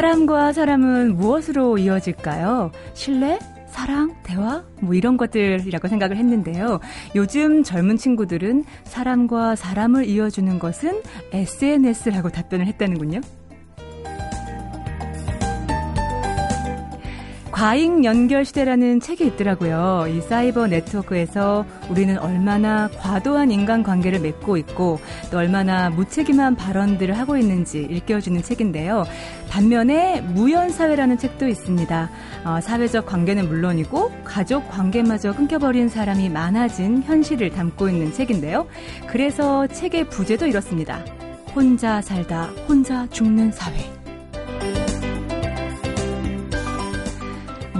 사람과 사람은 무엇으로 이어질까요? 신뢰? 사랑, 대화, 뭐 이런 것들이라고 생각을 했는데요. 요즘 젊은 친구들은 사람과 사람을 이어주는 것은 SNS라고 답변을 했다는군요. 과잉 연결 시대라는 책이 있더라고요. 이 사이버 네트워크에서 우리는 얼마나 과도한 인간 관계를 맺고 있고 또 얼마나 무책임한 발언들을 하고 있는지 일깨워주는 책인데요. 반면에 무연사회라는 책도 있습니다. 어, 사회적 관계는 물론이고 가족 관계마저 끊겨버린 사람이 많아진 현실을 담고 있는 책인데요. 그래서 책의 부제도 이렇습니다. 혼자 살다 혼자 죽는 사회.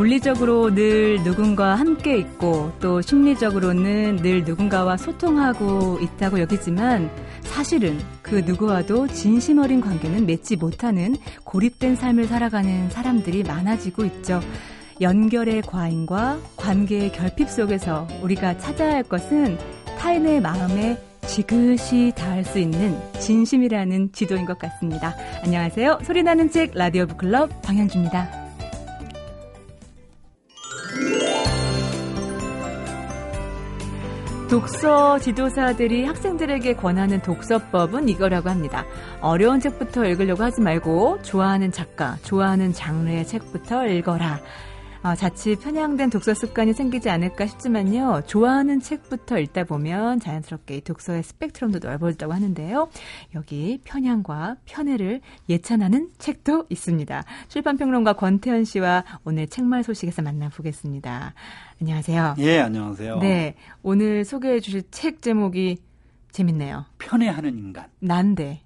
물리적으로 늘 누군가 함께 있고 또 심리적으로는 늘 누군가와 소통하고 있다고 여기지만 사실은 그 누구와도 진심 어린 관계는 맺지 못하는 고립된 삶을 살아가는 사람들이 많아지고 있죠. 연결의 과잉과 관계의 결핍 속에서 우리가 찾아야 할 것은 타인의 마음에 지그시 닿을 수 있는 진심이라는 지도인 것 같습니다. 안녕하세요. 소리나는 책 라디오 북클럽 방향주입니다. 독서 지도사들이 학생들에게 권하는 독서법은 이거라고 합니다. 어려운 책부터 읽으려고 하지 말고 좋아하는 작가, 좋아하는 장르의 책부터 읽어라. 어, 자칫 편향된 독서 습관이 생기지 않을까 싶지만요. 좋아하는 책부터 읽다 보면 자연스럽게 독서의 스펙트럼도 넓어졌다고 하는데요. 여기 편향과 편애를 예찬하는 책도 있습니다. 출판평론가 권태현 씨와 오늘 책말 소식에서 만나보겠습니다. 안녕하세요. 예, 안녕하세요. 네, 오늘 소개해 주실 책 제목이 재밌네요. 편애하는 인간. 난데.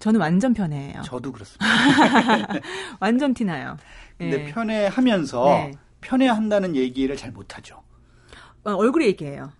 저는 완전 편해요. 저도 그렇습니다. 완전 티나요. 근데 네. 편애하면서 네. 편애한다는 얘기를 잘 못하죠. 어, 얼굴에 얘기해요.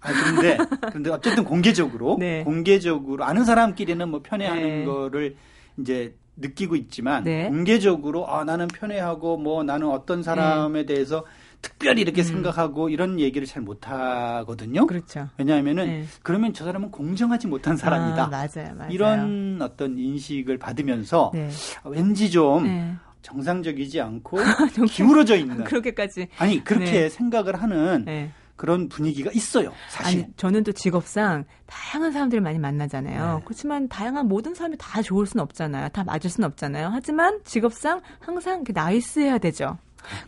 아, 그런데, 그런데 어쨌든 공개적으로, 네. 공개적으로, 아는 사람끼리는 뭐 편애하는 네. 거를 이제 느끼고 있지만, 네. 공개적으로, 아, 나는 편애하고, 뭐 나는 어떤 사람에 네. 대해서 특별히 이렇게 음. 생각하고 이런 얘기를 잘 못하거든요. 그렇죠. 왜냐하면은 네. 그러면 저 사람은 공정하지 못한 사람이다. 아, 맞아요, 맞아요. 이런 어떤 인식을 받으면서 네. 왠지 좀 네. 정상적이지 않고 기울어져 있는 그렇게까지 아니 그렇게 네. 생각을 하는 네. 그런 분위기가 있어요. 사실. 아니, 저는 또 직업상 다양한 사람들을 많이 만나잖아요. 네. 그렇지만 다양한 모든 사람이 다 좋을 수는 없잖아요. 다 맞을 수는 없잖아요. 하지만 직업상 항상 나이스해야 되죠.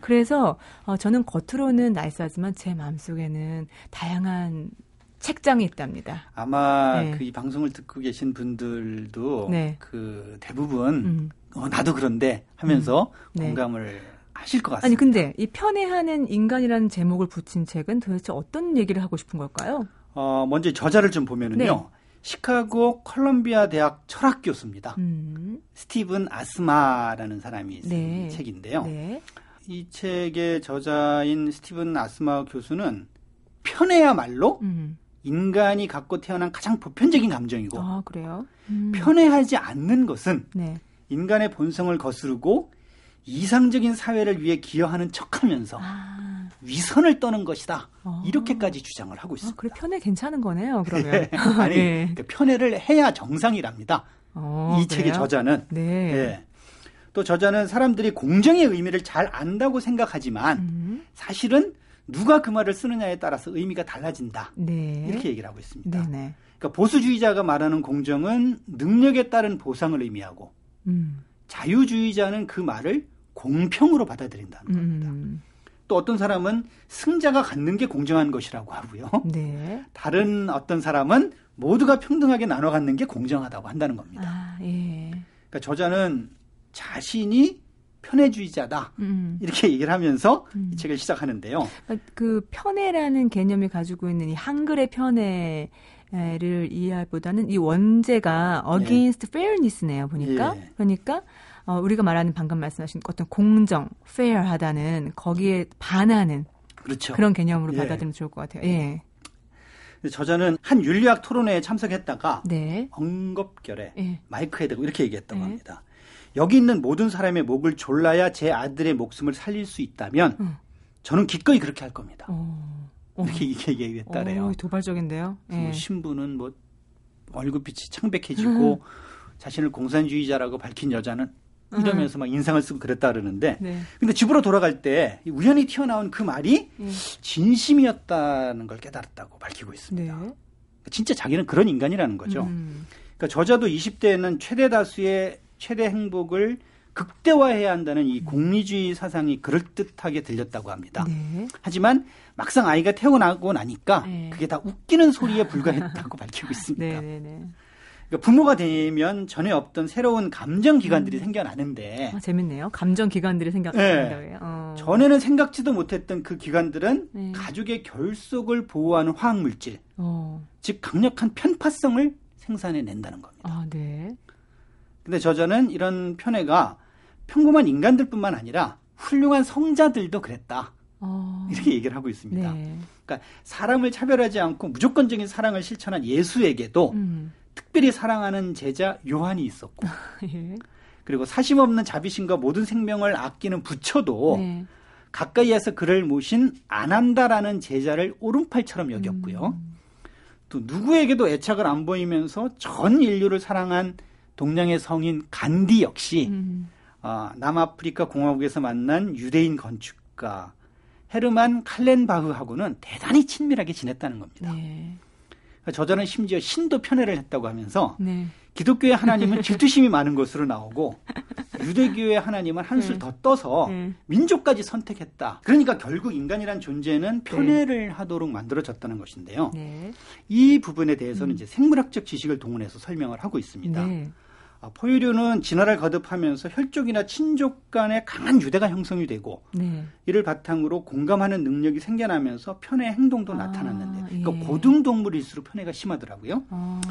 그래서 어, 저는 겉으로는 나이스하지만 제 마음속에는 다양한 책장이 있답니다. 아마 네. 그이 방송을 듣고 계신 분들도 네. 그 대부분 음. 어, 나도 그런데 하면서 음. 네. 공감을 하실 것 같습니다. 아니 근데 이 편애하는 인간이라는 제목을 붙인 책은 도대체 어떤 얘기를 하고 싶은 걸까요? 어, 먼저 저자를 좀 보면은요. 네. 시카고 컬럼비아 대학 철학 교수입니다. 음. 스티븐 아스마라는 사람이 쓴 네. 책인데요. 네. 이 책의 저자인 스티븐 아스마 교수는 편애야말로 음. 인간이 갖고 태어난 가장 보편적인 감정이고 아, 그래요? 음. 편애하지 않는 것은 네. 인간의 본성을 거스르고 이상적인 사회를 위해 기여하는 척하면서 아. 위선을 떠는 것이다. 아. 이렇게까지 주장을 하고 있습니다. 아, 그래 편애 괜찮은 거네요. 그러면 네. 아니 네. 그러니까 편애를 해야 정상이랍니다. 어, 이 그래요? 책의 저자는 네. 네. 또 저자는 사람들이 공정의 의미를 잘 안다고 생각하지만 음. 사실은 누가 그 말을 쓰느냐에 따라서 의미가 달라진다. 네. 이렇게 얘기를 하고 있습니다. 네네. 그러니까 보수주의자가 말하는 공정은 능력에 따른 보상을 의미하고 음. 자유주의자는 그 말을 공평으로 받아들인다는 겁니다. 음. 또 어떤 사람은 승자가 갖는 게 공정한 것이라고 하고요. 네. 다른 어떤 사람은 모두가 평등하게 나눠 갖는 게 공정하다고 한다는 겁니다. 아, 예. 그러니까 저자는 자신이 편애주의자다 음. 이렇게 얘기를 하면서 음. 이 책을 시작하는데요. 그러니까 그 편애라는 개념이 가지고 있는 이 한글의 편애 를 이해할보다는 이 원제가 against 예. fairness네요 보니까 예. 그러니까 어, 우리가 말하는 방금 말씀하신 어떤 공정, fair하다는 거기에 반하는 그렇죠. 그런 개념으로 예. 받아들이면 좋을 것 같아요. 예. 저자는 한 윤리학 토론회에 참석했다가 네. 엉겁결에 예. 마이크에 대고 이렇게 얘기했다고 예. 합니다. 여기 있는 모든 사람의 목을 졸라야 제 아들의 목숨을 살릴 수 있다면 음. 저는 기꺼이 그렇게 할 겁니다. 어. 어. 이렇게 얘기했다래요. 어, 도발적인데요. 예. 신부는 뭐 얼굴빛이 창백해지고 음. 자신을 공산주의자라고 밝힌 여자는 이러면서 막 인상을 쓰고 그랬다 그러는데 네. 근데 집으로 돌아갈 때 우연히 튀어나온 그 말이 네. 진심이었다는 걸 깨달았다고 밝히고 있습니다. 네. 진짜 자기는 그런 인간이라는 거죠. 음. 그러니까 저자도 20대에는 최대 다수의 최대 행복을 극대화해야 한다는 이 공리주의 사상이 그럴듯하게 들렸다고 합니다. 네. 하지만 막상 아이가 태어나고 나니까 네. 그게 다 웃기는 소리에 불과했다고 밝히고 있습니다. 네, 네, 네. 그러니까 부모가 되면 전에 없던 새로운 감정 기관들이 음. 생겨나는데 아, 재밌네요. 감정 기관들이 생겨나요. 네. 어. 전에는 생각지도 못했던 그 기관들은 네. 가족의 결속을 보호하는 화학 물질, 어. 즉 강력한 편파성을 생산해낸다는 겁니다. 아, 네. 근데 저자는 이런 편애가 평범한 인간들뿐만 아니라 훌륭한 성자들도 그랬다. 어. 이렇게 얘기를 하고 있습니다. 네. 그러니까 사람을 차별하지 않고 무조건적인 사랑을 실천한 예수에게도 음. 특별히 사랑하는 제자 요한이 있었고, 예. 그리고 사심 없는 자비심과 모든 생명을 아끼는 부처도 네. 가까이에서 그를 모신 안한다라는 제자를 오른팔처럼 여겼고요. 음. 또 누구에게도 애착을 안 보이면서 전 인류를 사랑한 동양의 성인 간디 역시 음. 어, 남아프리카 공화국에서 만난 유대인 건축가 헤르만 칼렌바흐하고는 대단히 친밀하게 지냈다는 겁니다. 네. 저자는 심지어 신도 편애를 했다고 하면서 네. 기독교의 하나님은 질투심이 많은 것으로 나오고 유대교의 하나님은 한술 네. 더 떠서 네. 민족까지 선택했다. 그러니까 결국 인간이란 존재는 편애를 네. 하도록 만들어졌다는 것인데요. 네. 이 부분에 대해서는 음. 이제 생물학적 지식을 동원해서 설명을 하고 있습니다. 네. 아, 포유류는 진화를 거듭하면서 혈족이나 친족 간의 강한 유대가 형성이 되고 네. 이를 바탕으로 공감하는 능력이 생겨나면서 편의 행동도 아, 나타났는데 그러니까 예. 고등 동물일수록 편애가 심하더라고요. 아.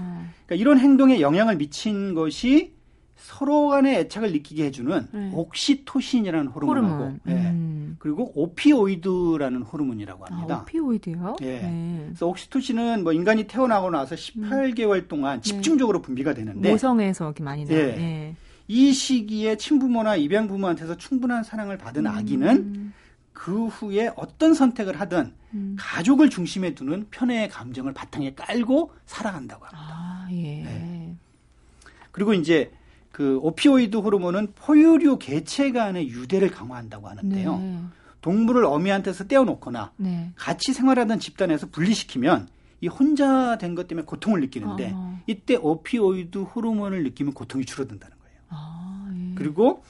그러니까 이런 행동에 영향을 미친 것이 서로 간의 애착을 느끼게 해주는 네. 옥시토신이라는 호르몬하고 호르몬. 예. 음. 그리고 오피오이드라는 호르몬이라고 합니다. 아, 오피오이드요? 예. 네. 그래서 옥시토신은 뭐 인간이 태어나고 나서 18개월 동안 네. 집중적으로 분비가 되는데 모성에서 이렇게 많이 나요. 예. 네. 이 시기에 친부모나 입양부모한테서 충분한 사랑을 받은 음. 아기는 그 후에 어떤 선택을 하든 음. 가족을 중심에 두는 편애의 감정을 바탕에 깔고 살아간다고 합니다. 아, 예. 네. 그리고 이제 그 오피오이드 호르몬은 포유류 개체 간의 유대를 강화한다고 하는데요. 네. 동물을 어미한테서 떼어놓거나 네. 같이 생활하던 집단에서 분리시키면 이 혼자 된 것 때문에 고통을 느끼는데 아. 이때 오피오이드 호르몬을 느끼면 고통이 줄어든다는 거예요. 아, 예. 그리고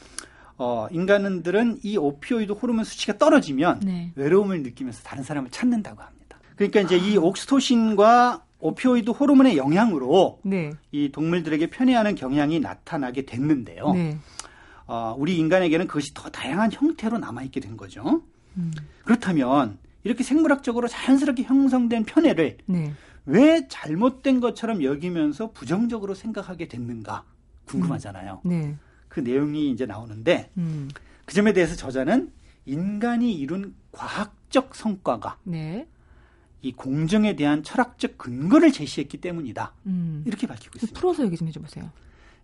어, 인간들은 이 오피오이드 호르몬 수치가 떨어지면 네. 외로움을 느끼면서 다른 사람을 찾는다고 합니다. 그러니까 이제 아. 이 옥스토신과 오피오이드 호르몬의 영향으로 네. 이 동물들에게 편애하는 경향이 나타나게 됐는데요. 네. 어, 우리 인간에게는 그것이 더 다양한 형태로 남아있게 된 거죠. 음. 그렇다면 이렇게 생물학적으로 자연스럽게 형성된 편애를 네. 왜 잘못된 것처럼 여기면서 부정적으로 생각하게 됐는가 궁금하잖아요. 음. 네. 그 내용이 이제 나오는데 음. 그 점에 대해서 저자는 인간이 이룬 과학적 성과가 네. 이 공정에 대한 철학적 근거를 제시했기 때문이다. 음. 이렇게 밝히고 있습니다. 풀어서 얘기 좀 해줘보세요.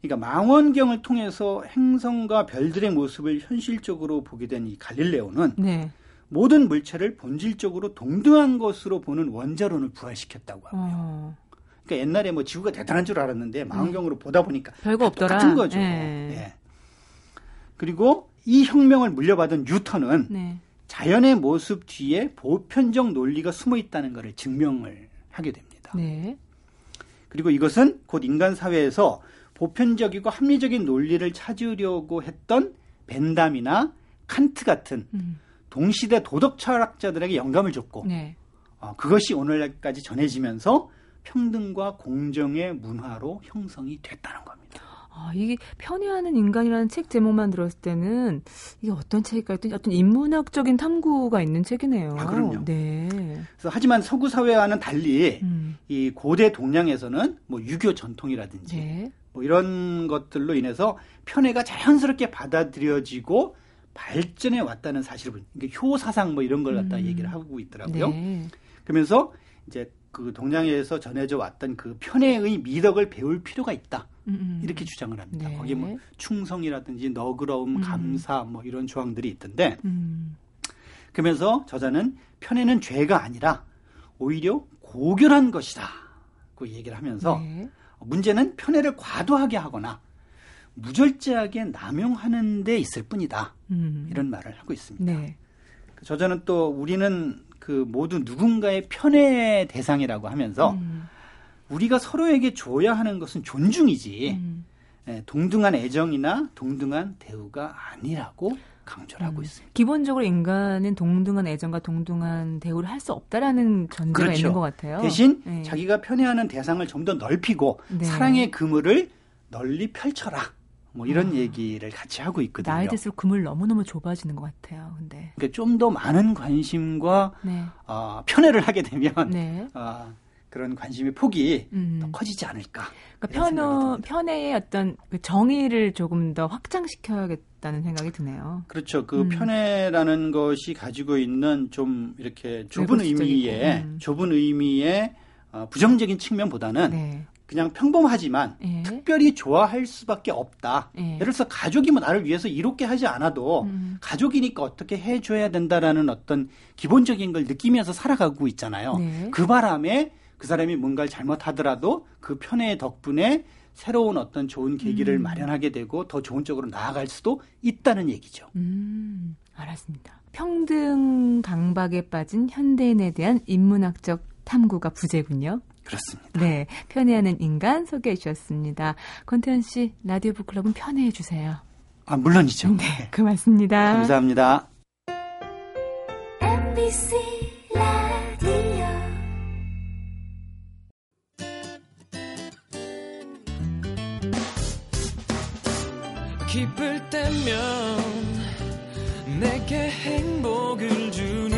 그러니까 망원경을 통해서 행성과 별들의 모습을 현실적으로 보게 된 이 갈릴레오는 네. 모든 물체를 본질적으로 동등한 것으로 보는 원자론을 부활시켰다고 하고요. 어. 그러니까 옛날에 뭐 지구가 대단한 줄 알았는데 망원경으로 네. 보다 보니까 별거 없더라. 같은 거죠. 네. 네. 그리고 이 혁명을 물려받은 뉴턴은 네. 자연의 모습 뒤에 보편적 논리가 숨어 있다는 것을 증명을 하게 됩니다. 네. 그리고 이것은 곧 인간 사회에서 보편적이고 합리적인 논리를 찾으려고 했던 벤담이나 칸트 같은 음. 동시대 도덕 철학자들에게 영감을 줬고 네. 어, 그것이 오늘날까지 전해지면서 평등과 공정의 문화로 형성이 됐다는 겁니다. 아, 이게 편애하는 인간이라는 책 제목만 들었을 때는 이게 어떤 책일까 했더니 어떤 인문학적인 탐구가 있는 책이네요. 아, 그럼요. 네. 그래서 하지만 서구 사회와는 달리 음. 이 고대 동양에서는 뭐 유교 전통이라든지 네. 뭐 이런 것들로 인해서 편애가 자연스럽게 받아들여지고 발전해 왔다는 사실을 그러니까 효 사상 뭐 이런 걸 갖다 음. 얘기를 하고 있더라고요. 네. 그러면서 이제 그 동양에서 전해져 왔던 그 편애의 미덕을 배울 필요가 있다. 음. 이렇게 주장을 합니다. 네. 거기 뭐 충성이라든지 너그러움, 음. 감사 뭐 이런 조항들이 있던데 음. 그러면서 저자는 편애는 죄가 아니라 오히려 고결한 것이다. 그 얘기를 하면서 네. 문제는 편애를 과도하게 하거나 무절제하게 남용하는 데 있을 뿐이다. 음. 이런 말을 하고 있습니다. 네. 그 저자는 또 우리는 그 모두 누군가의 편의 대상이라고 하면서 음. 우리가 서로에게 줘야 하는 것은 존중이지 음. 예, 동등한 애정이나 동등한 대우가 아니라고 강조를 하고 음. 있습니다. 기본적으로 인간은 동등한 애정과 동등한 대우를 할 수 없다라는 전제가 그렇죠. 있는 것 같아요. 대신 네. 자기가 편애하는 대상을 좀 더 넓히고 네. 사랑의 그물을 널리 펼쳐라. 뭐 이런 아. 얘기를 같이 하고 있거든요. 나이 들수록 그물 너무너무 좁아지는 것 같아요. 근데 그러니까 좀 더 많은 관심과 네. 어, 편애를 하게 되면 네. 어, 그런 관심의 폭이 음. 더 커지지 않을까. 그러니까 편어, 편애의 어떤 그 정의를 조금 더 확장시켜야겠다는 생각이 드네요. 그렇죠. 그 음. 편애라는 것이 가지고 있는 좀 이렇게 좁은 의미의 음. 좁은 의미의 어, 부정적인 측면보다는 네. 그냥 평범하지만 예. 특별히 좋아할 수밖에 없다. 예. 예를 들어서 가족이 뭐 나를 위해서 이롭게 하지 않아도 음. 가족이니까 어떻게 해줘야 된다라는 어떤 기본적인 걸 느끼면서 살아가고 있잖아요. 네. 그 바람에 그 사람이 뭔가를 잘못하더라도 그 편의 덕분에 새로운 어떤 좋은 계기를 음. 마련하게 되고 더 좋은 쪽으로 나아갈 수도 있다는 얘기죠. 음, 알았습니다. 평등 강박에 빠진 현대인에 대한 인문학적 탐구가 부재군요. 그렇습니다. 네, 편애하는 인간 소개해 주셨습니다. 권태현 씨, 라디오 북클럽은 편애해 주세요. 아, 물론이죠. 네, 고맙습니다. 감사합니다. MBC 기쁠 때면 내게 행복을 주는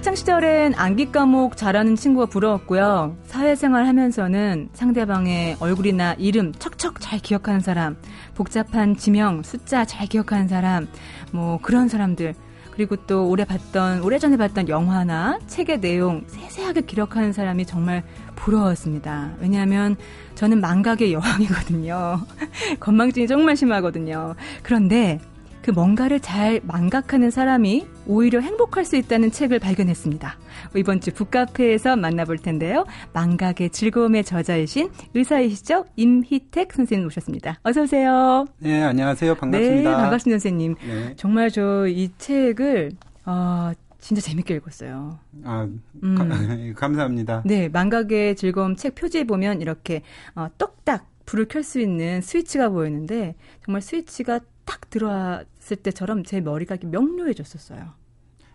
학창 시절엔 암기 과목 잘하는 친구가 부러웠고요. 사회생활 하면서는 상대방의 얼굴이나 이름 척척 잘 기억하는 사람, 복잡한 지명, 숫자 잘 기억하는 사람, 뭐 그런 사람들. 그리고 또 오래 봤던, 오래전에 봤던 영화나 책의 내용 세세하게 기록하는 사람이 정말 부러웠습니다. 왜냐하면 저는 망각의 여왕이거든요. 건망증이 정말 심하거든요. 그런데 그 뭔가를 잘 망각하는 사람이 오히려 행복할 수 있다는 책을 발견했습니다. 이번 주 북카페에서 만나볼 텐데요. 망각의 즐거움의 저자이신 의사이시죠? 임희택 선생님 모셨습니다. 어서 오세요. 네, 안녕하세요. 반갑습니다. 네, 반갑습니다, 선생님. 네. 정말 저 이 책을 어, 진짜 재밌게 읽었어요. 아, 음. 감사합니다. 네, 망각의 즐거움 책 표지에 보면 이렇게 어, 똑딱 불을 켤 수 있는 스위치가 보이는데 정말 스위치가 딱 들어왔을 때처럼 제 머리가 명료해졌었어요.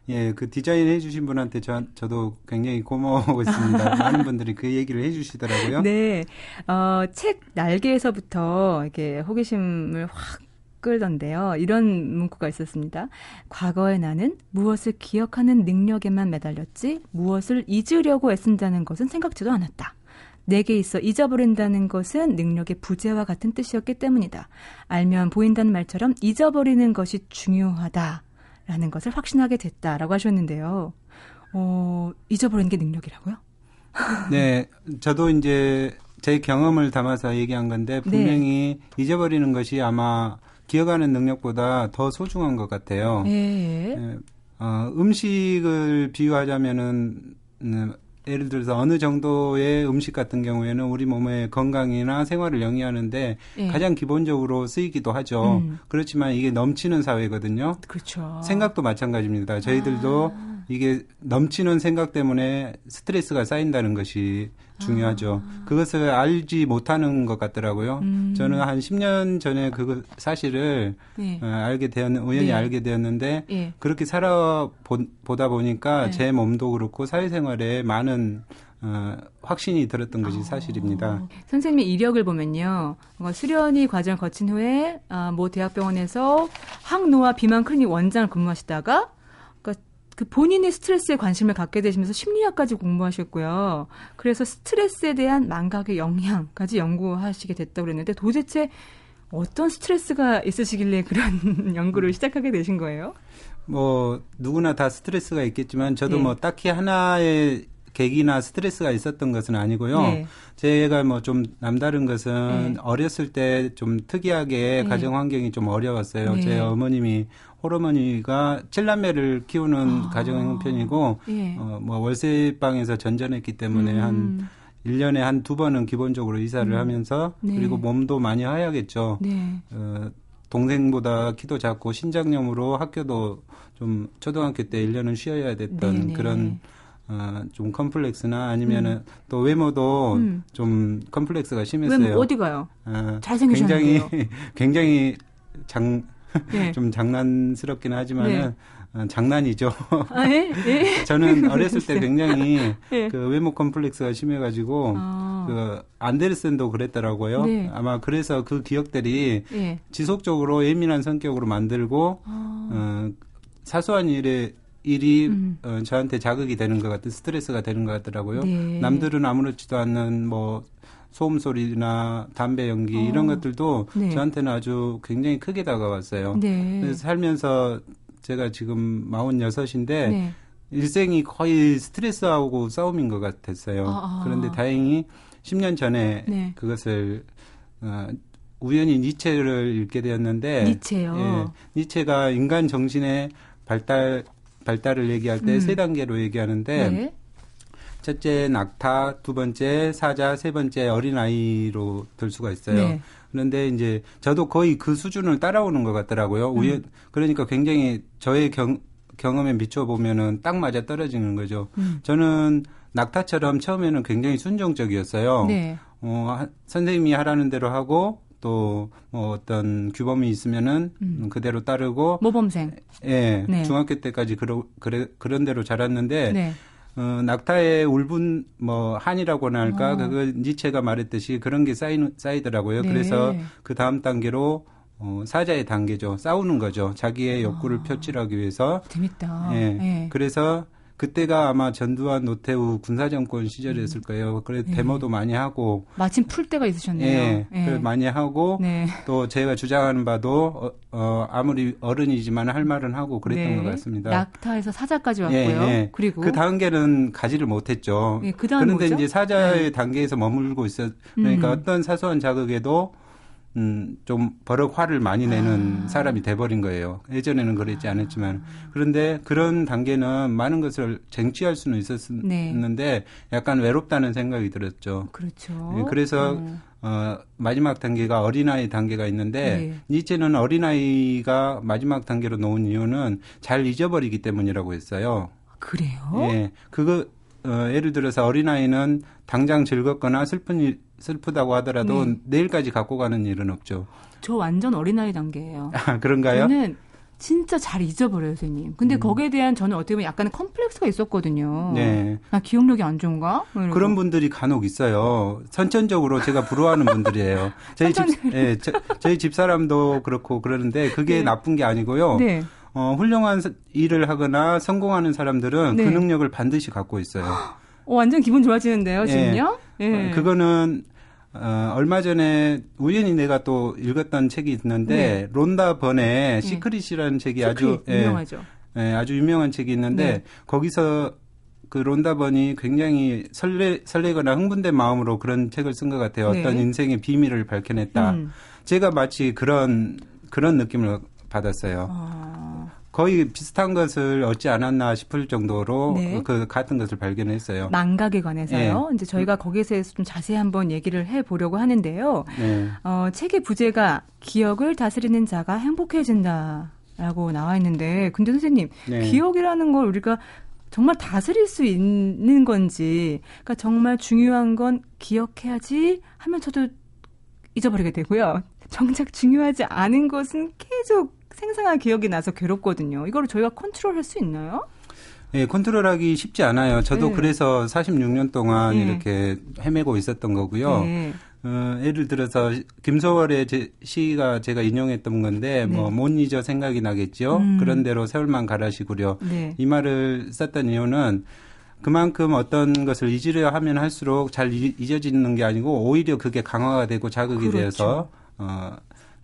예, 그 디자인 해주신 분한테 저, 저도 굉장히 고마워하고 있습니다. 많은 분들이 그 얘기를 해주시더라고요. 네, 어, 책 날개에서부터 이렇게 호기심을 확 끌던데요. 이런 문구가 있었습니다. 과거의 나는 무엇을 기억하는 능력에만 매달렸지 무엇을 잊으려고 애쓴다는 것은 생각지도 않았다. 내게 있어 잊어버린다는 것은 능력의 부재와 같은 뜻이었기 때문이다. 알면 보인다는 말처럼 잊어버리는 것이 중요하다라는 것을 확신하게 됐다라고 하셨는데요. 어, 잊어버리는 게 능력이라고요? 네, 저도 이제 제 경험을 담아서 얘기한 건데 분명히 네. 잊어버리는 것이 아마 기억하는 능력보다 더 소중한 것 같아요. 예. 예. 어, 음식을 비유하자면은 음, 예를 들어서 어느 정도의 음식 같은 경우에는 우리 몸의 건강이나 생활을 영위하는데 예. 가장 기본적으로 쓰이기도 하죠. 음. 그렇지만 이게 넘치는 사회거든요. 그렇죠. 생각도 마찬가지입니다. 저희들도 아. 이게 넘치는 생각 때문에 스트레스가 쌓인다는 것이 중요하죠. 아. 그것을 알지 못하는 것 같더라고요. 음. 저는 한 10년 전에 그거 사실을 네. 어, 알게 되었는 우연히 네. 알게 되었는데 네. 그렇게 살아 보다 보니까 네. 제 몸도 그렇고 사회생활에 많은 어, 확신이 들었던 것이 어. 사실입니다. 선생님의 이력을 보면요. 수련이 과정을 거친 후에 아, 모 대학병원에서 항노화 비만 클리닉 원장을 근무하시다가 그 본인이 스트레스에 관심을 갖게 되시면서 심리학까지 공부하셨고요. 그래서 스트레스에 대한 망각의 영향까지 연구하시게 됐다고 그랬는데 도대체 어떤 스트레스가 있으시길래 그런 연구를 시작하게 되신 거예요? 뭐 누구나 다 스트레스가 있겠지만 저도 네. 뭐 딱히 하나의 계기나 스트레스가 있었던 것은 아니고요. 네. 제가 뭐 좀 남다른 것은 네. 어렸을 때 좀 특이하게 네. 가정 환경이 좀 어려웠어요. 네. 제 어머님이 홀어머니가 칠남매를 키우는 아. 가정 형편이고 예. 어, 뭐 월세방에서 전전했기 때문에 음. 한 1년에 한 두 번은 기본적으로 이사를 음. 하면서 네. 그리고 몸도 많이 하야겠죠. 네. 어, 동생보다 키도 작고 신장염으로 학교도 좀 초등학교 때 1년은 쉬어야 됐던 네네. 네. 그런 어, 좀 컴플렉스나 아니면은 음. 또 외모도 음. 좀 컴플렉스가 심했어요. 외모 어디 가요? 어, 잘생기셨는데요. 굉장히 굉장히 장, 네. 좀 장난스럽긴 하지만은 네. 어, 장난이죠. 아, 예? 예? 저는 어렸을 때 굉장히 예. 그 외모 컴플렉스가 심해가지고 아. 그 안데르센도 그랬더라고요. 네. 아마 그래서 그 기억들이 예. 지속적으로 예민한 성격으로 만들고 아. 어, 사소한 일에 일이 음. 어, 저한테 자극이 되는 것 같은 스트레스가 되는 것 같더라고요. 네. 남들은 아무렇지도 않는 뭐 소음 소리나 담배 연기 어. 이런 것들도 네. 저한테는 아주 굉장히 크게 다가왔어요. 네. 그래서 살면서 제가 지금 46인데 네. 일생이 거의 스트레스하고 싸움인 것 같았어요. 아, 아. 그런데 다행히 10년 전에 네. 그것을 어, 우연히 니체를 읽게 되었는데 니체요. 예, 니체가 인간 정신의 발달 발달을 얘기할 때세 음. 단계로 얘기하는데 네. 첫째 낙타, 두 번째 사자, 세 번째 어린아이로 들 수가 있어요. 네. 그런데 이제 저도 거의 그 수준을 따라오는 것 같더라고요. 음. 우연, 그러니까 굉장히 저의 경, 경험에 비춰보면은 딱 맞아 떨어지는 거죠. 음. 저는 낙타처럼 처음에는 굉장히 순종적이었어요. 네. 어, 선생님이 하라는 대로 하고 또 뭐 어떤 규범이 있으면은 음. 그대로 따르고 모범생. 예. 네. 중학교 때까지 그러, 그래, 그런 대로 자랐는데 네. 어, 낙타의 울분 뭐 한이라고나 할까 어. 그거 니체가 말했듯이 그런 게 쌓이 쌓이더라고요. 네. 그래서 그 다음 단계로 어, 사자의 단계죠. 싸우는 거죠. 자기의 욕구를 아. 표출하기 위해서. 재밌다. 예. 네. 그래서 그때가 아마 전두환 노태우 군사정권 시절이었을 음. 거예요. 그래 네. 데모도 많이 하고 마침 풀 때가 있으셨네요. 예, 네. 많이 하고 네. 또 제가 주장하는 바도 어, 어, 아무리 어른이지만 할 말은 하고 그랬던 네. 것 같습니다. 낙타에서 사자까지 왔고요. 예, 예. 그리고 그 단계는 가지를 못했죠. 예, 그 그런데 뭐죠? 이제 사자의 네. 단계에서 머물고 있어. 그러니까 음. 어떤 사소한 자극에도 음, 좀 버럭 화를 많이 내는 아. 사람이 돼버린 거예요. 예전에는 그랬지 않았지만. 그런데 그런 단계는 많은 것을 쟁취할 수는 있었는데 네. 약간 외롭다는 생각이 들었죠. 그렇죠. 네, 그래서 음. 어, 마지막 단계가 어린아이 단계가 있는데 네. 니체는 어린아이가 마지막 단계로 놓은 이유는 잘 잊어버리기 때문이라고 했어요. 그래요? 예. 그거 어, 예를 들어서 어린아이는 당장 즐겁거나 슬픈 일, 슬프다고 하더라도 네. 내일까지 갖고 가는 일은 없죠. 저 완전 어린아이 단계예요. 아, 그런가요? 저는 진짜 잘 잊어버려요, 선생님. 근데 음. 거기에 대한 저는 어떻게 보면 약간의 컴플렉스가 있었거든요. 네. 나 기억력이 안 좋은가? 뭐 그런 분들이 간혹 있어요. 선천적으로 제가 부러워하는 분들이에요. 저희 집, 예, 저, 저희 집사람도 그렇고 그러는데 그게 네. 나쁜 게 아니고요. 네. 어, 훌륭한 일을 하거나 성공하는 사람들은 그 네. 그 능력을 반드시 갖고 있어요. 어, 완전 기분 좋아지는데요, 예. 지금요? 예. 예. 그거는 어, 얼마 전에 우연히 내가 또 읽었던 책이 있는데 네. 론다 번의 네. 시크릿이라는 책이 시크릿, 아주 예, 유명하죠. 예, 아주 유명한 책이 있는데 네. 거기서 그 론다 번이 굉장히 설레 설레거나 흥분된 마음으로 그런 책을 쓴 것 같아요. 네. 어떤 인생의 비밀을 밝혀냈다. 음. 제가 마치 그런 그런 느낌을 받았어요. 아. 거의 비슷한 것을 얻지 않았나 싶을 정도로 네. 그 같은 것을 발견했어요. 망각에 관해서요. 네. 이제 저희가 거기서 좀 자세히 한번 얘기를 해 보려고 하는데요. 네. 어, 책의 부제가 기억을 다스리는 자가 행복해진다 라고 나와 있는데, 근데 선생님 네. 기억이라는 걸 우리가 정말 다스릴 수 있는 건지, 그러니까 정말 중요한 건 기억해야지 하면 저도 잊어버리게 되고요. 정작 중요하지 않은 것은 계속 생생한 기억이 나서 괴롭거든요. 이거를 저희가 컨트롤할 수 있나요? 예, 컨트롤하기 쉽지 않아요. 저도 네. 그래서 46년 동안 네. 이렇게 헤매고 있었던 거고요. 네. 어, 예를 들어서 김소월의 제, 시가 제가 인용했던 건데 네. 뭐못 잊어 생각이 나겠죠. 음. 그런 대로 세월만 가라시구려. 네. 이 말을 썼던 이유는 그만큼 어떤 것을 잊으려 하면 할수록 잘 잊어지는 게 아니고 오히려 그게 강화가 되고 자극이 그렇죠. 되어서 어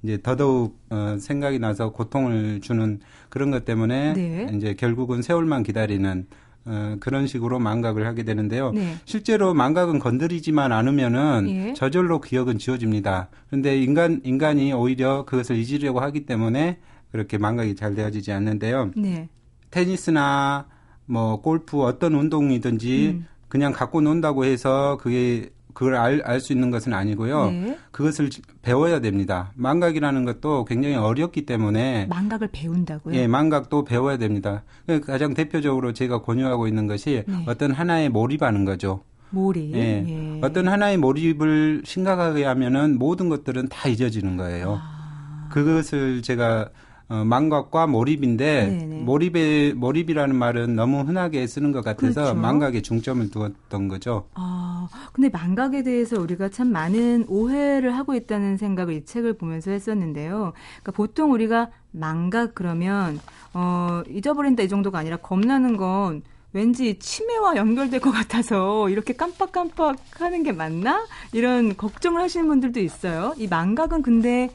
이제 더더욱 어 생각이 나서 고통을 주는 그런 것 때문에 네. 이제 결국은 세월만 기다리는 어, 그런 식으로 망각을 하게 되는데요. 네. 실제로 망각은 건드리지만 않으면은 예. 저절로 기억은 지워집니다. 그런데 인간 인간이 오히려 그것을 잊으려고 하기 때문에 그렇게 망각이 잘 되어지지 않는데요. 네. 테니스나 뭐 골프 어떤 운동이든지 음. 그냥 갖고 논다고 해서 그게 그걸 알 수 있는 것은 아니고요. 네. 그것을 배워야 됩니다. 망각이라는 것도 굉장히 어렵기 때문에 망각을 배운다고요? 예, 망각도 배워야 됩니다. 가장 대표적으로 제가 권유하고 있는 것이 네. 어떤 하나에 몰입하는 거죠. 몰입. 예. 예. 어떤 하나의 몰입을 심각하게 하면은 모든 것들은 다 잊어지는 거예요. 아. 그것을 제가 어, 망각과 몰입인데 네네. 몰입의 몰입이라는 말은 너무 흔하게 쓰는 것 같아서 그렇죠. 망각에 중점을 두었던 거죠. 아, 근데 망각에 대해서 우리가 참 많은 오해를 하고 있다는 생각을 이 책을 보면서 했었는데요. 그러니까 보통 우리가 망각 그러면 어, 잊어버린다 이 정도가 아니라 겁나는 건 왠지 치매와 연결될 것 같아서 이렇게 깜빡깜빡 하는 게 맞나? 이런 걱정을 하시는 분들도 있어요. 이 망각은 근데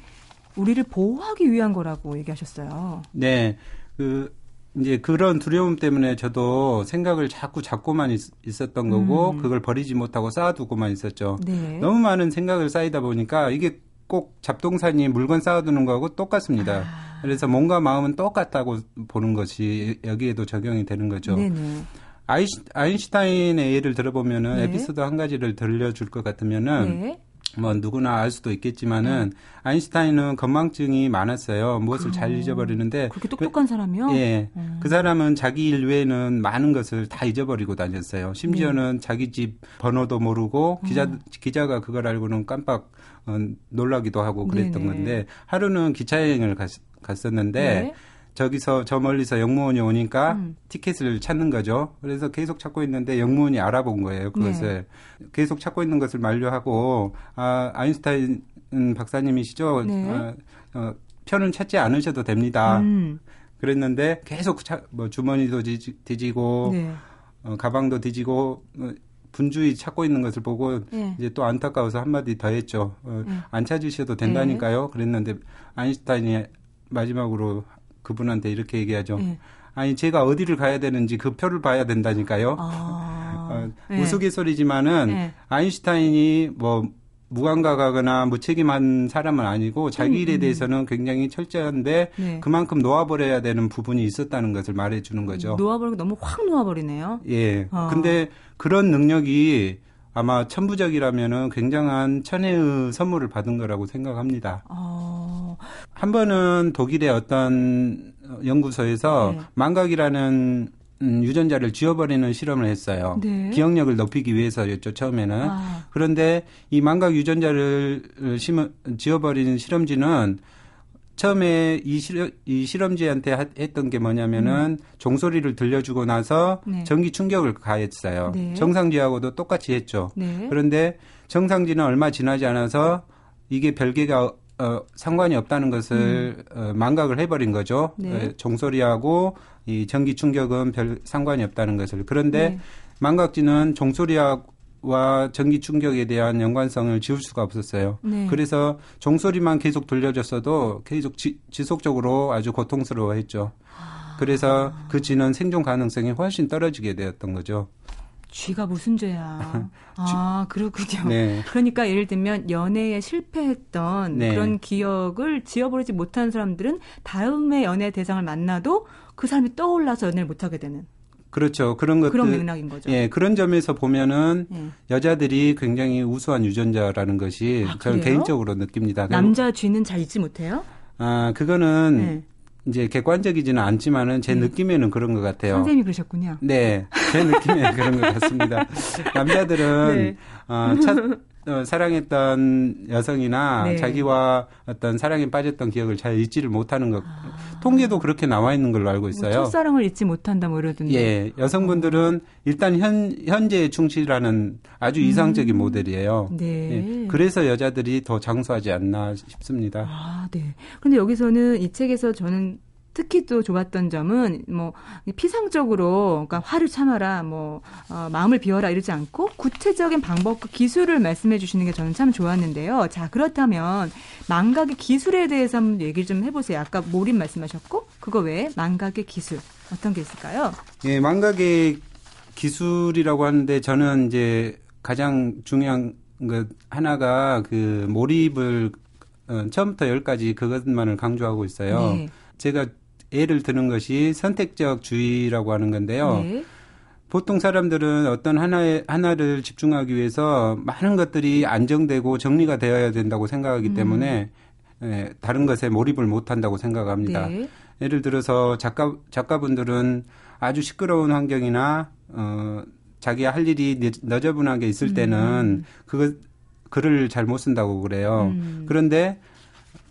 우리를 보호하기 위한 거라고 얘기하셨어요. 네. 그 이제 그런 두려움 때문에 저도 생각을 자꾸 잡고만 있, 었던 거고 음. 그걸 버리지 못하고 쌓아두고만 있었죠. 네. 너무 많은 생각을 쌓이다 보니까 이게 꼭 잡동사니 물건 쌓아두는 거하고 똑같습니다. 아. 그래서 몸과 마음은 똑같다고 보는 것이 여기에도 적용이 되는 거죠. 네네. 아인슈타인의 예를 들어보면은 네. 에피소드 한 가지를 들려줄 것 같으면은 네. 뭐 누구나 알 수도 있겠지만은 네. 아인슈타인은 건망증이 많았어요. 무엇을 잘 잊어버리는데 그렇게 똑똑한 사람이요? 예. 음. 그 사람은 자기 일 외에는 많은 것을 다 잊어버리고 다녔어요. 심지어는 네. 자기 집 번호도 모르고 기자 음. 기자가 그걸 알고는 깜빡 어, 놀라기도 하고 그랬던 네네. 건데 하루는 기차 여행을 갔, 갔었는데 네. 저기서 저 멀리서 영무원이 오니까 음. 티켓을 찾는 거죠. 그래서 계속 찾고 있는데 영무원이 알아본 거예요. 그것을 네. 계속 찾고 있는 것을 만류하고 아 아인슈타인 박사님이시죠. 네. 어, 어, 편은 찾지 않으셔도 됩니다. 음. 그랬는데 계속 차, 뭐 주머니도 뒤지, 고 네. 어, 가방도 뒤지고 어, 분주히 찾고 있는 것을 보고 네. 이제 또 안타까워서 한마디 더 했죠. 어, 네. 안 찾으셔도 된다니까요. 그랬는데 아인슈타인이 마지막으로 그분한테 이렇게 얘기하죠. 네. 아니 제가 어디를 가야 되는지 그 표를 봐야 된다니까요. 아, 어, 네. 우스갯소리지만은 네. 아인슈타인이 뭐 무감각하거나 무책임한 사람은 아니고 자기 일에 음, 음. 대해서는 굉장히 철저한데 네. 그만큼 놓아버려야 되는 부분이 있었다는 것을 말해주는 거죠. 놓아버리고 너무 확 놓아버리네요. 예. 아. 근데 그런 능력이 아마 천부적이라면은 굉장한 천혜의 선물을 받은 거라고 생각합니다. 어... 한 번은 독일의 어떤 연구소에서 네. 망각이라는 음, 유전자를 지워버리는 실험을 했어요. 네. 기억력을 높이기 위해서였죠, 처음에는. 아. 그런데 이 망각 유전자를 심어, 지워버리는 실험지는 처음에 이, 실험, 이 실험지한테 했던 게 뭐냐면은 음. 종소리를 들려주고 나서 네. 전기 충격을 가했어요. 네. 정상지하고도 똑같이 했죠. 네. 그런데 정상지는 얼마 지나지 않아서 이게 별개가 어, 상관이 없다는 것을 음. 어, 망각을 해버린 거죠. 네. 어, 종소리하고 이 전기 충격은 별 상관이 없다는 것을. 그런데 네. 망각지는 종소리하고 와 전기 충격에 대한 연관성을 지울 수가 없었어요. 네. 그래서 종소리만 계속 들려줬어도 계속 지, 지속적으로 아주 고통스러워했죠. 아. 그래서 그 쥐는 생존 가능성이 훨씬 떨어지게 되었던 거죠. 쥐가 무슨 죄야. 아, 그렇군요. 네. 그러니까 예를 들면 연애에 실패했던 네. 그런 기억을 지워버리지 못한 사람들은 다음에 연애 대상을 만나도 그 사람이 떠올라서 연애를 못하게 되는. 그렇죠. 그런 것들 그런 맥락인 거죠. 예, 그런 점에서 보면은 예. 여자들이 굉장히 우수한 유전자라는 것이 아, 저는 개인적으로 느낍니다. 남자 쥐는 잘 잊지 못해요? 아, 그거는 네. 이제 객관적이지는 않지만은 제 네. 느낌에는 그런 것 같아요. 선생님이 그러셨군요. 네, 제 느낌에 그런 것 같습니다. 남자들은 네. 어, 차, 어, 사랑했던 여성이나 네. 자기와 어떤 사랑에 빠졌던 기억을 잘 잊지를 못하는 것 아. 통계도 그렇게 나와 있는 걸로 알고 뭐 있어요. 뭐 첫사랑을 잊지 못한다 뭐 이러던데. 예, 여성분들은 일단 현 현재에 충실하는 아주 음. 이상적인 모델이에요. 네. 예, 그래서 여자들이 더 장수하지 않나 싶습니다. 아, 네. 근데 여기서는 이 책에서 저는 특히 또 좋았던 점은 뭐 피상적으로 그러니까 화를 참아라 뭐 어, 마음을 비워라 이러지 않고 구체적인 방법과 기술을 말씀해 주시는 게 저는 참 좋았는데요. 자 그렇다면 망각의 기술에 대해서 한번 얘기를 좀 해보세요. 아까 몰입 말씀하셨고 그거 외에 망각의 기술 어떤 게 있을까요? 예, 망각의 기술이라고 하는데 저는 이제 가장 중요한 그 하나가 그 몰입을 어, 처음부터 열까지 그것만을 강조하고 있어요. 네. 제가 예를 드는 것이 선택적 주의라고 하는 건데요. 네. 보통 사람들은 어떤 하나에 하나를 집중하기 위해서 많은 것들이 안정되고 정리가 되어야 된다고 생각하기 음. 때문에 예, 다른 것에 몰입을 못 한다고 생각합니다. 네. 예를 들어서 작가 작가분들은 아주 시끄러운 환경이나 어 자기 할 일이 너저분하게 있을 때는 음. 그거 글을 잘 못 쓴다고 그래요. 음. 그런데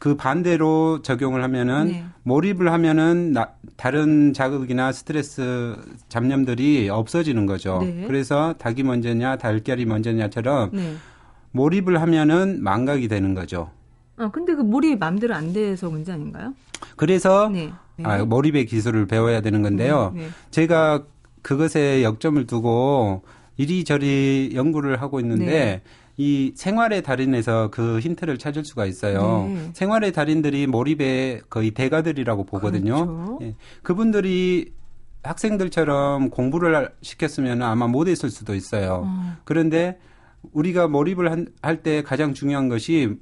그 반대로 적용을 하면은 네. 몰입을 하면은 나, 다른 자극이나 스트레스 잡념들이 없어지는 거죠. 네. 그래서 닭이 먼저냐 달걀이 먼저냐처럼 네. 몰입을 하면은 망각이 되는 거죠. 아 근데 그 몰입 마음대로 안 돼서 문제 아닌가요? 그래서 네. 아, 몰입의 기술을 배워야 되는 건데요. 네. 네. 제가 그것에 역점을 두고 이리저리 연구를 하고 있는데 네. 이 생활의 달인에서 그 힌트를 찾을 수가 있어요. 네. 생활의 달인들이 몰입의 거의 대가들이라고 보거든요. 그렇죠. 예. 그분들이 학생들처럼 공부를 시켰으면 아마 못했을 수도 있어요. 어. 그런데 우리가 몰입을 할 때 가장 중요한 것이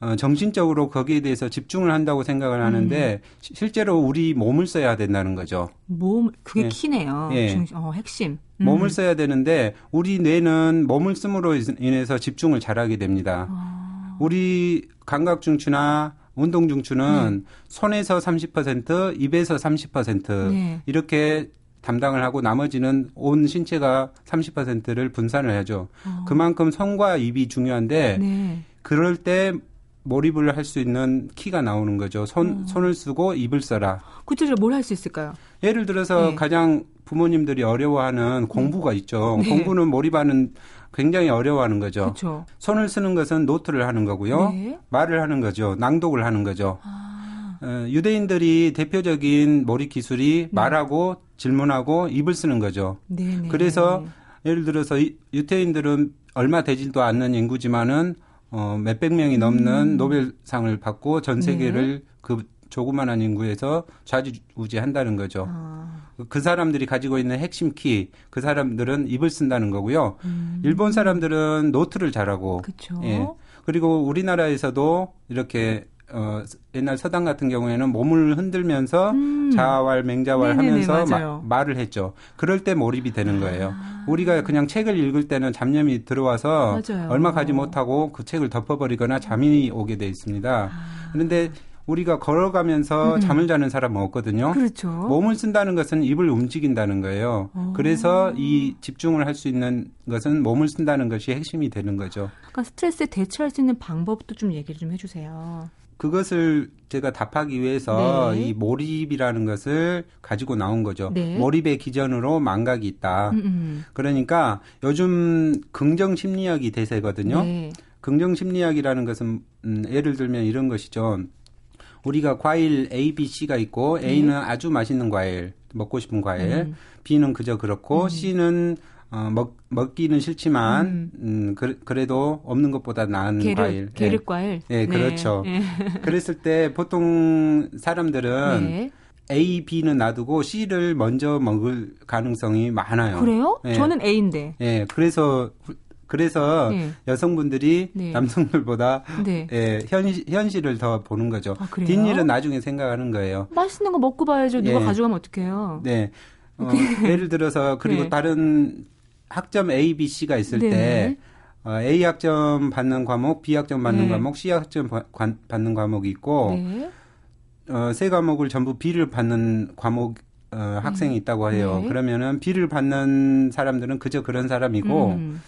어, 정신적으로 거기에 대해서 집중을 한다고 생각을 하는데 음. 실제로 우리 몸을 써야 된다는 거죠. 몸 그게 예. 키네요. 예. 중, 어, 핵심. 음. 몸을 써야 되는데 우리 뇌는 몸을 씀으로 인해서 집중을 잘하게 됩니다. 아. 우리 감각 중추나 운동 중추는 네. 손에서 30%, 입에서 30% 네. 이렇게 담당을 하고 나머지는 온 신체가 30%를 분산을 하죠. 어. 그만큼 손과 입이 중요한데 네. 그럴 때 몰입을 할 수 있는 키가 나오는 거죠. 손, 음. 손을 쓰고 입을 써라. 구체적으로 뭘 할 수 있을까요? 예를 들어서 네. 가장 부모님들이 어려워하는 공부가 네. 있죠. 네. 공부는 몰입하는 굉장히 어려워하는 거죠. 그쵸. 손을 쓰는 것은 노트를 하는 거고요. 네. 말을 하는 거죠. 낭독을 하는 거죠. 아. 어, 유대인들이 대표적인 몰입 기술이 네. 말하고 질문하고 입을 쓰는 거죠. 네네. 그래서 예를 들어서 유태인들은 얼마 되지도 않는 인구지만은 어, 몇백 명이 넘는 음. 노벨상을 받고 전 세계를 네. 그 조그만한 인구에서 좌지우지한다는 거죠. 아. 그 사람들이 가지고 있는 핵심 키, 그 사람들은 입을 쓴다는 거고요. 음. 일본 사람들은 노트를 잘하고, 그쵸. 예. 그리고 우리나라에서도 이렇게 어, 옛날 서당 같은 경우에는 몸을 흔들면서 음. 자활, 맹자활 네네네, 하면서 마, 말을 했죠. 그럴 때 몰입이 되는 거예요. 아. 우리가 그냥 책을 읽을 때는 잡념이 들어와서 맞아요. 얼마 가지 못하고 그 책을 덮어버리거나 잠이 오게 돼 있습니다. 아. 그런데 우리가 걸어가면서 음. 잠을 자는 사람은 없거든요. 그렇죠. 몸을 쓴다는 것은 입을 움직인다는 거예요. 오. 그래서 이 집중을 할 수 있는 것은 몸을 쓴다는 것이 핵심이 되는 거죠. 그러니까 스트레스에 대처할 수 있는 방법도 좀 얘기를 좀 해주세요. 그것을 제가 답하기 위해서 네. 이 몰입이라는 것을 가지고 나온 거죠. 네. 몰입의 기전으로 망각이 있다. 음음. 음. 그러니까 요즘 긍정 심리학이 대세거든요. 네. 긍정 심리학이라는 것은 음, 예를 들면 이런 것이죠. 우리가 과일 A, B, C가 있고 A는 네. 아주 맛있는 과일, 먹고 싶은 과일, 음. B는 그저 그렇고 음. C는 어, 먹, 먹기는 싫지만, 음, 음 그, 래도 없는 것보다 나은 계륵, 과일. 계륵 예. 과일? 예, 네, 그렇죠. 네. 그랬을 때 보통 사람들은 네. A, B는 놔두고 C를 먼저 먹을 가능성이 많아요. 그래요? 예. 저는 A인데. 예, 그래서 그래서 네. 여성분들이 네. 남성들보다 네. 예, 현, 현실을 더 보는 거죠. 아, 뒷일은 나중에 생각하는 거예요. 맛있는 거 먹고 봐야죠. 누가 예. 가져가면 어떡해요. 네. 어, 예를 들어서 그리고 네. 다른 학점 A, B, C가 있을 네. 때 어, A 학점 받는 과목, B 학점 받는 네. 과목, C 학점 바, 관, 받는 과목이 있고 네. 어, 세 과목을 전부 B를 받는 과목 어, 학생이 음. 있다고 해요. 네. 그러면은 B를 받는 사람들은 그저 그런 사람이고 음.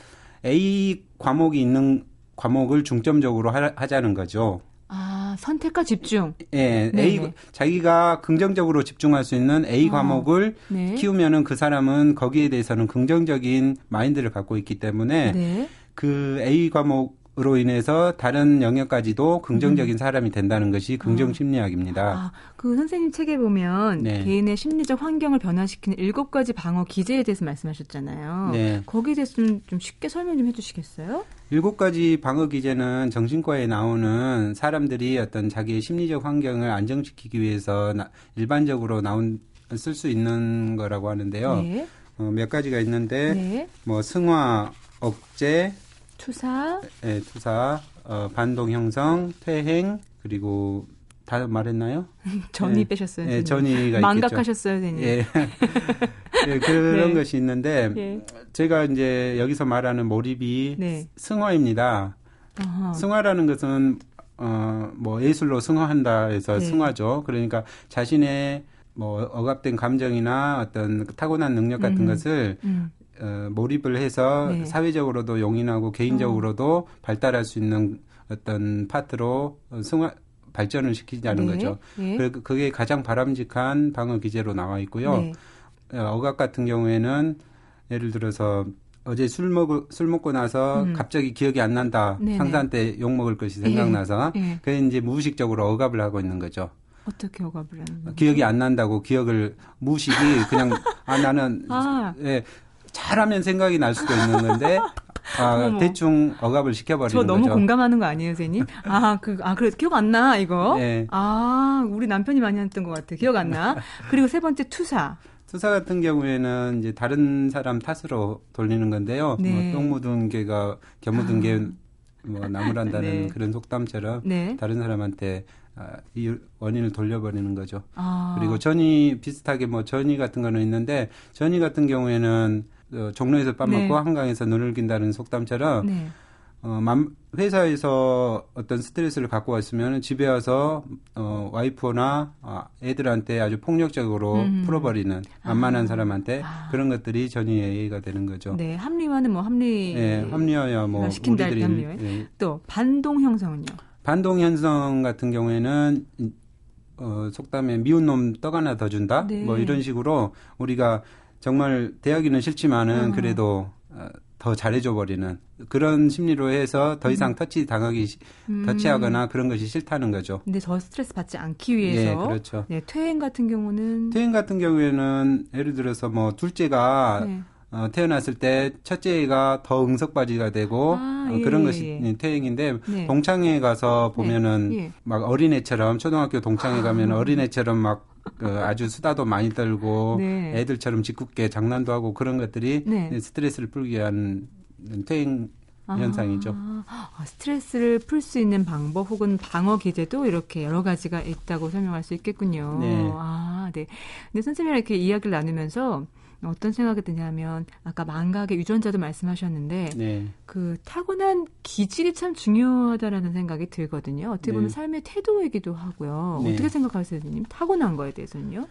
A 과목이 있는 과목을 중점적으로 하, 자는 거죠. 아, 선택과 집중. 예, 네 A 자기가 긍정적으로 집중할 수 있는 A 아, 과목을 네. 키우면은 그 사람은 거기에 대해서는 긍정적인 마인드를 갖고 있기 때문에 네. 그 A 과목 으로 인해서 다른 영역까지도 긍정적인 음. 사람이 된다는 것이 긍정 아. 심리학입니다. 아, 그 선생님 책에 보면 네. 개인의 심리적 환경을 변화시키는 일곱 가지 방어 기제에 대해서 말씀하셨잖아요. 네. 거기에 대해서는 좀 쉽게 설명 좀 해주시겠어요? 일곱 가지 방어 기제는 정신과에 나오는 사람들이 어떤 자기의 심리적 환경을 안정시키기 위해서 나, 일반적으로 나온 쓸 수 있는 거라고 하는데요. 네. 어, 몇 가지가 있는데 네. 뭐 승화, 억제, 투사. 네, 투사, 어, 반동 형성, 퇴행, 그리고 다 말했나요? 전이 네. 빼셨어요. 네, 전이가 망각하셨어요, 선생님. 예. 네, 그런 네. 것이 있는데 예. 제가 이제 여기서 말하는 몰입이 네. 승화입니다. 어허. 승화라는 것은 어, 뭐 예술로 승화한다 해서 네. 승화죠. 그러니까 자신의 뭐 억압된 감정이나 어떤 타고난 능력 같은 음. 것을 음. 어, 몰입을 해서 네. 사회적으로도 용인하고 개인적으로도 어. 발달할 수 있는 어떤 파트로 승화 발전을 시키자는 네. 거죠. 네. 그, 그게 가장 바람직한 방어 기제로 나와 있고요. 네. 어, 억압 같은 경우에는 예를 들어서 어제 술 먹, 술 먹고 나서 음. 갑자기 기억이 안 난다. 네네. 상사한 때욕 먹을 것이 생각나서. 예. 예. 그게 이제 무의식적으로 억압을 하고 있는 거죠. 어떻게 억압을 하는 거죠? 기억이 안 난다고 기억을 무의식이 그냥, 아, 나는, 아. 예, 잘하면 생각이 날 수도 있는 건데 아, 대충 억압을 시켜버리는 저 너무 거죠. 공감하는 거 아니에요, 선생님? 아, 그, 아, 그래, 기억 안 나, 이거? 네. 아, 우리 남편이 많이 했던 것 같아. 기억 안 나? 그리고 세 번째, 투사. 투사 같은 경우에는 이제 다른 사람 탓으로 돌리는 건데요. 네. 뭐, 똥 묻은 개가, 겨 묻은 개, 뭐, 나무란다는 네. 그런 속담처럼 네. 다른 사람한테 아, 이 원인을 돌려버리는 거죠. 아. 그리고 전이 비슷하게 뭐 전이 같은 거는 있는데 전이 같은 경우에는 어, 종로에서 밥 먹고 네. 한강에서 눈을 긴다는 속담처럼 네. 어, 회사에서 어떤 스트레스를 갖고 왔으면 집에 와서 어, 와이프나 어, 애들한테 아주 폭력적으로 음. 풀어버리는 만만한 아. 사람한테 아. 그런 것들이 전의가 되는 거죠. 네, 합리화는 뭐 합리. 네, 합리화야 뭐 시킨다 우리들이 합리화. 네. 또 반동 형성은요. 반동 형성 같은 경우에는 어, 속담에 미운 놈 떡 하나 더 준다. 네. 뭐 이런 식으로 우리가 정말 대하기는 싫지만은 어. 그래도 어, 더 잘해줘 버리는 그런 심리로 해서 더 이상 음. 터치 당하기 음. 터치하거나 그런 것이 싫다는 거죠. 근데 더 스트레스 받지 않기 위해서. 네, 그렇죠. 네, 퇴행 같은 경우는 퇴행 같은 경우에는 예를 들어서 뭐 둘째가 네. 어, 태어났을 때 첫째가 더 응석바지가 되고 아, 어, 그런 예, 것이 예. 퇴행인데 네. 동창회 가서 보면은 네, 예. 막 어린애처럼 초등학교 동창회 가면 아. 어린애처럼 막 그 아주 수다도 많이 떨고 네. 애들처럼 짓궂게 장난도 하고 그런 것들이 네. 스트레스를 풀기 위한 퇴행 아, 현상이죠. 아, 스트레스를 풀 수 있는 방법 혹은 방어 기제도 이렇게 여러 가지가 있다고 설명할 수 있겠군요. 네. 아, 네. 근데 선생님이랑 이렇게 이야기를 나누면서 어떤 생각이 드냐면 아까 망각의 유전자도 말씀하셨는데 네. 그 타고난 기질이 참 중요하다라는 생각이 들거든요. 어떻게 보면 네. 삶의 태도이기도 하고요. 네. 어떻게 생각하세요, 선생님? 타고난 거에 대해서는요?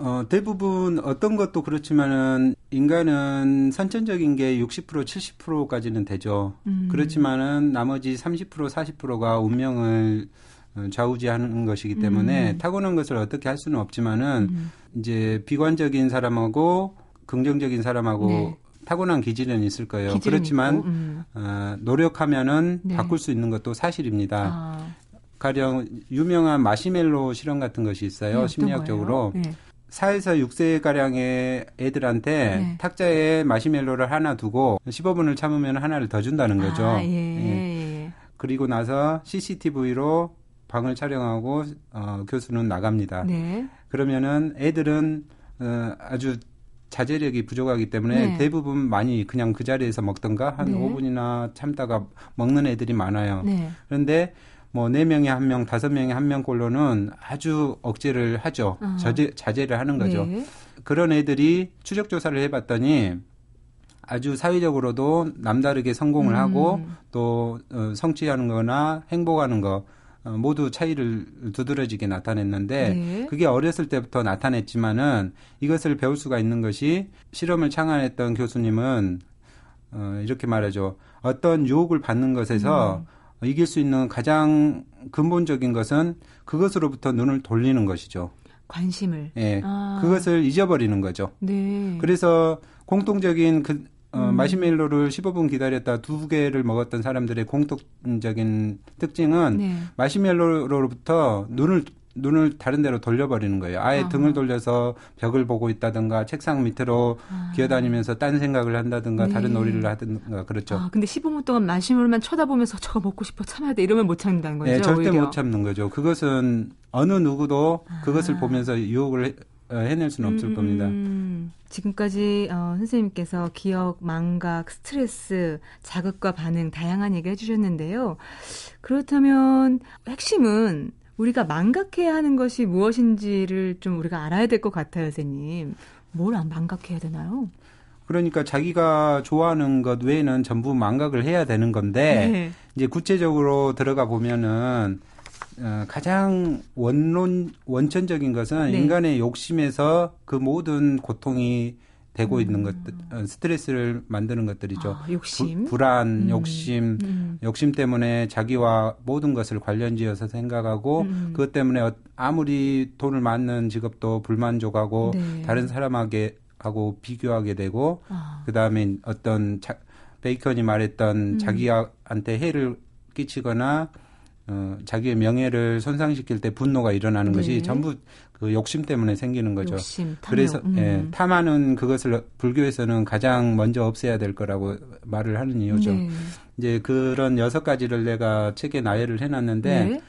어, 대부분 어떤 것도 그렇지만은 인간은 선천적인 게 60% 70%까지는 되죠. 음. 그렇지만은 나머지 30% 40%가 운명을 어, 좌우지하는 것이기 때문에 음. 타고난 것을 어떻게 할 수는 없지만은 음. 이제 비관적인 사람하고 긍정적인 사람하고 네. 타고난 기질은 있을 거예요. 그렇지만 음. 어, 노력하면은 네. 바꿀 수 있는 것도 사실입니다. 아. 가령 유명한 마시멜로 실험 같은 것이 있어요. 네, 심리학적으로. 네. 4에서 6세 가량의 애들한테 네. 탁자에 마시멜로를 하나 두고 15분을 참으면 하나를 더 준다는 거죠. 아, 예, 예. 예. 그리고 나서 CCTV로 방을 촬영하고 어, 교수는 나갑니다. 네. 그러면은 애들은 어, 아주 자제력이 부족하기 때문에 네. 대부분 많이 그냥 그 자리에서 먹던가 한 네. 5분이나 참다가 먹는 애들이 많아요. 네. 그런데 뭐네 명에 한 명, 다섯 명에 한 명꼴로는 아주 억제를 하죠. 어. 자제, 자제를 하는 거죠. 네. 그런 애들이 추적 조사를 해 봤더니 아주 사회적으로도 남다르게 성공을 음. 하고 또 어, 성취하는 거나 행복하는 거 어, 모두 차이를 두드러지게 나타냈는데 네. 그게 어렸을 때부터 나타냈지만은 이것을 배울 수가 있는 것이 실험을 창안했던 교수님은 어, 이렇게 말하죠. 어떤 유혹을 받는 것에서 음. 이길 수 있는 가장 근본적인 것은 그것으로부터 눈을 돌리는 것이죠. 관심을. 예. 네, 아. 그것을 잊어버리는 거죠. 네. 그래서 공통적인 그 어, 음. 마시멜로를 15분 기다렸다 두 개를 먹었던 사람들의 공통적인 특징은 네. 마시멜로로부터 눈을 눈을 다른 데로 돌려버리는 거예요. 아예 아. 등을 돌려서 벽을 보고 있다든가 책상 밑으로 아. 기어다니면서 딴 생각을 한다든가 네. 다른 놀이를 하든가 그렇죠. 아, 근데 15분 동안 마시멜로만 쳐다보면서 저거 먹고 싶어 참아야 돼 이러면 못 참는다는 거죠. 네, 절대 오히려. 못 참는 거죠. 그것은 어느 누구도 그것을 아. 보면서 유혹을 해, 낼 수는 없을 음, 겁니다. 음. 지금까지 어, 선생님께서 기억, 망각, 스트레스, 자극과 반응 다양한 얘기 해주셨는데요. 그렇다면 핵심은 우리가 망각해야 하는 것이 무엇인지를 좀 우리가 알아야 될 것 같아요, 선생님. 뭘 망각해야 되나요? 그러니까 자기가 좋아하는 것 외에는 전부 망각을 해야 되는 건데 네. 이제 구체적으로 들어가 보면은 어, 가장 원론 원천적인 것은 네. 인간의 욕심에서 그 모든 고통이 되고 음. 있는 것들 어, 스트레스를 만드는 것들이죠. 아, 욕심, 부, 불안, 음. 욕심, 음. 욕심 때문에 자기와 모든 것을 관련지어서 생각하고 음. 그것 때문에 어, 아무리 돈을 많는 직업도 불만족하고 네. 다른 사람에게 하고 비교하게 되고 아. 그 다음에 어떤 자, 베이컨이 말했던 음. 자기한테 해를 끼치거나 어, 자기의 명예를 손상시킬 때 분노가 일어나는 네. 것이 전부 그 욕심 때문에 생기는 거죠. 욕심, 그래서 음. 예, 탐하는 그것을 불교에서는 가장 먼저 없애야 될 거라고 말을 하는 이유죠. 네. 이제 그런 여섯 가지를 내가 책에 나열을 해놨는데 네.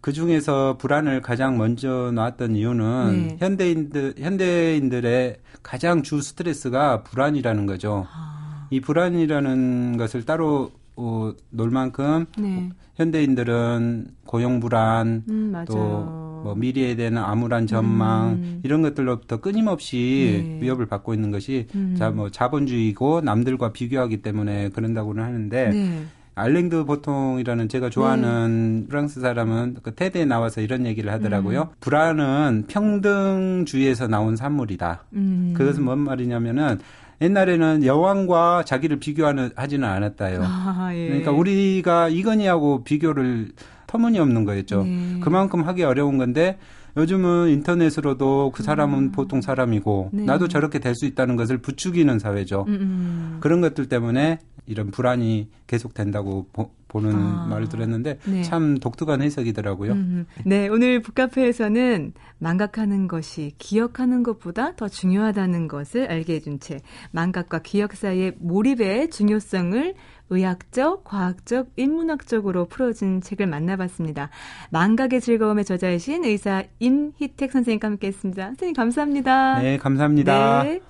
그 중에서 불안을 가장 먼저 놨던 이유는 네. 현대인들 현대인들의 가장 주 스트레스가 불안이라는 거죠. 아. 이 불안이라는 것을 따로 어, 놀 만큼 네. 현대인들은 고용 불안 음, 또뭐 미래에 대한 암울한 전망 음. 이런 것들로부터 끊임없이 네. 위협을 받고 있는 것이 음. 자뭐 자본주의고 남들과 비교하기 때문에 그런다고는 하는데 네. 알랭드 보통이라는 제가 좋아하는 네. 프랑스 사람은 그 테드에 나와서 이런 얘기를 하더라고요. 음. 불안은 평등주의에서 나온 산물이다. 음. 그것은 뭔 말이냐면은 옛날에는 여왕과 자기를 비교하는 하지는 않았다요. 아, 예. 그러니까 우리가 이건희하고 비교를 터무니없는 거였죠. 네. 그만큼 하기 어려운 건데 요즘은 인터넷으로도 그 사람은 음. 보통 사람이고 네. 나도 저렇게 될 수 있다는 것을 부추기는 사회죠. 음, 음. 그런 것들 때문에 이런 불안이 계속된다고 보, 는 아. 말을 들었는데 네. 참 독특한 해석이더라고요. 음. 네, 오늘 북카페에서는 망각하는 것이 기억하는 것보다 더 중요하다는 것을 알게 해준 채 망각과 기억 사이의 몰입의 중요성을 의학적, 과학적, 인문학적으로 풀어진 책을 만나봤습니다. 망각의 즐거움의 저자이신 의사 임희택 선생님과 함께했습니다. 선생님 감사합니다. 네, 감사합니다. 네.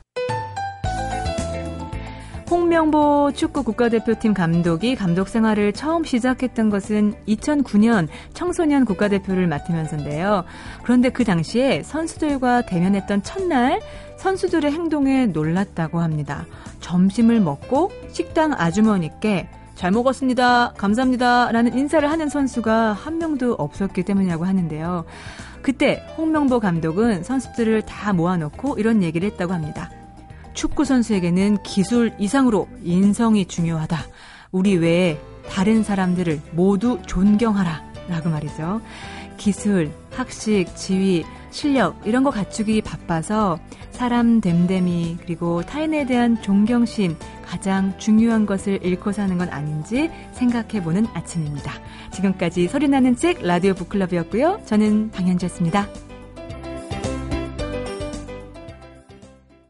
홍명보 축구 국가대표팀 감독이 감독 생활을 처음 시작했던 것은 2009년 청소년 국가대표를 맡으면서인데요. 그런데 그 당시에 선수들과 대면했던 첫날 선수들의 행동에 놀랐다고 합니다. 점심을 먹고 식당 아주머니께 잘 먹었습니다. 감사합니다. 라는 인사를 하는 선수가 한 명도 없었기 때문이라고 하는데요. 그때 홍명보 감독은 선수들을 다 모아놓고 이런 얘기를 했다고 합니다. 축구 선수에게는 기술 이상으로 인성이 중요하다. 우리 외에 다른 사람들을 모두 존경하라. 라고 말이죠. 기술, 학식, 지위, 실력 이런 거 갖추기 바빠서 사람 됨됨이 그리고 타인에 대한 존경심 가장 중요한 것을 잃고 사는 건 아닌지 생각해 보는 아침입니다. 지금까지 소리나는 책 라디오 북클럽이었고요. 저는 방현주였습니다.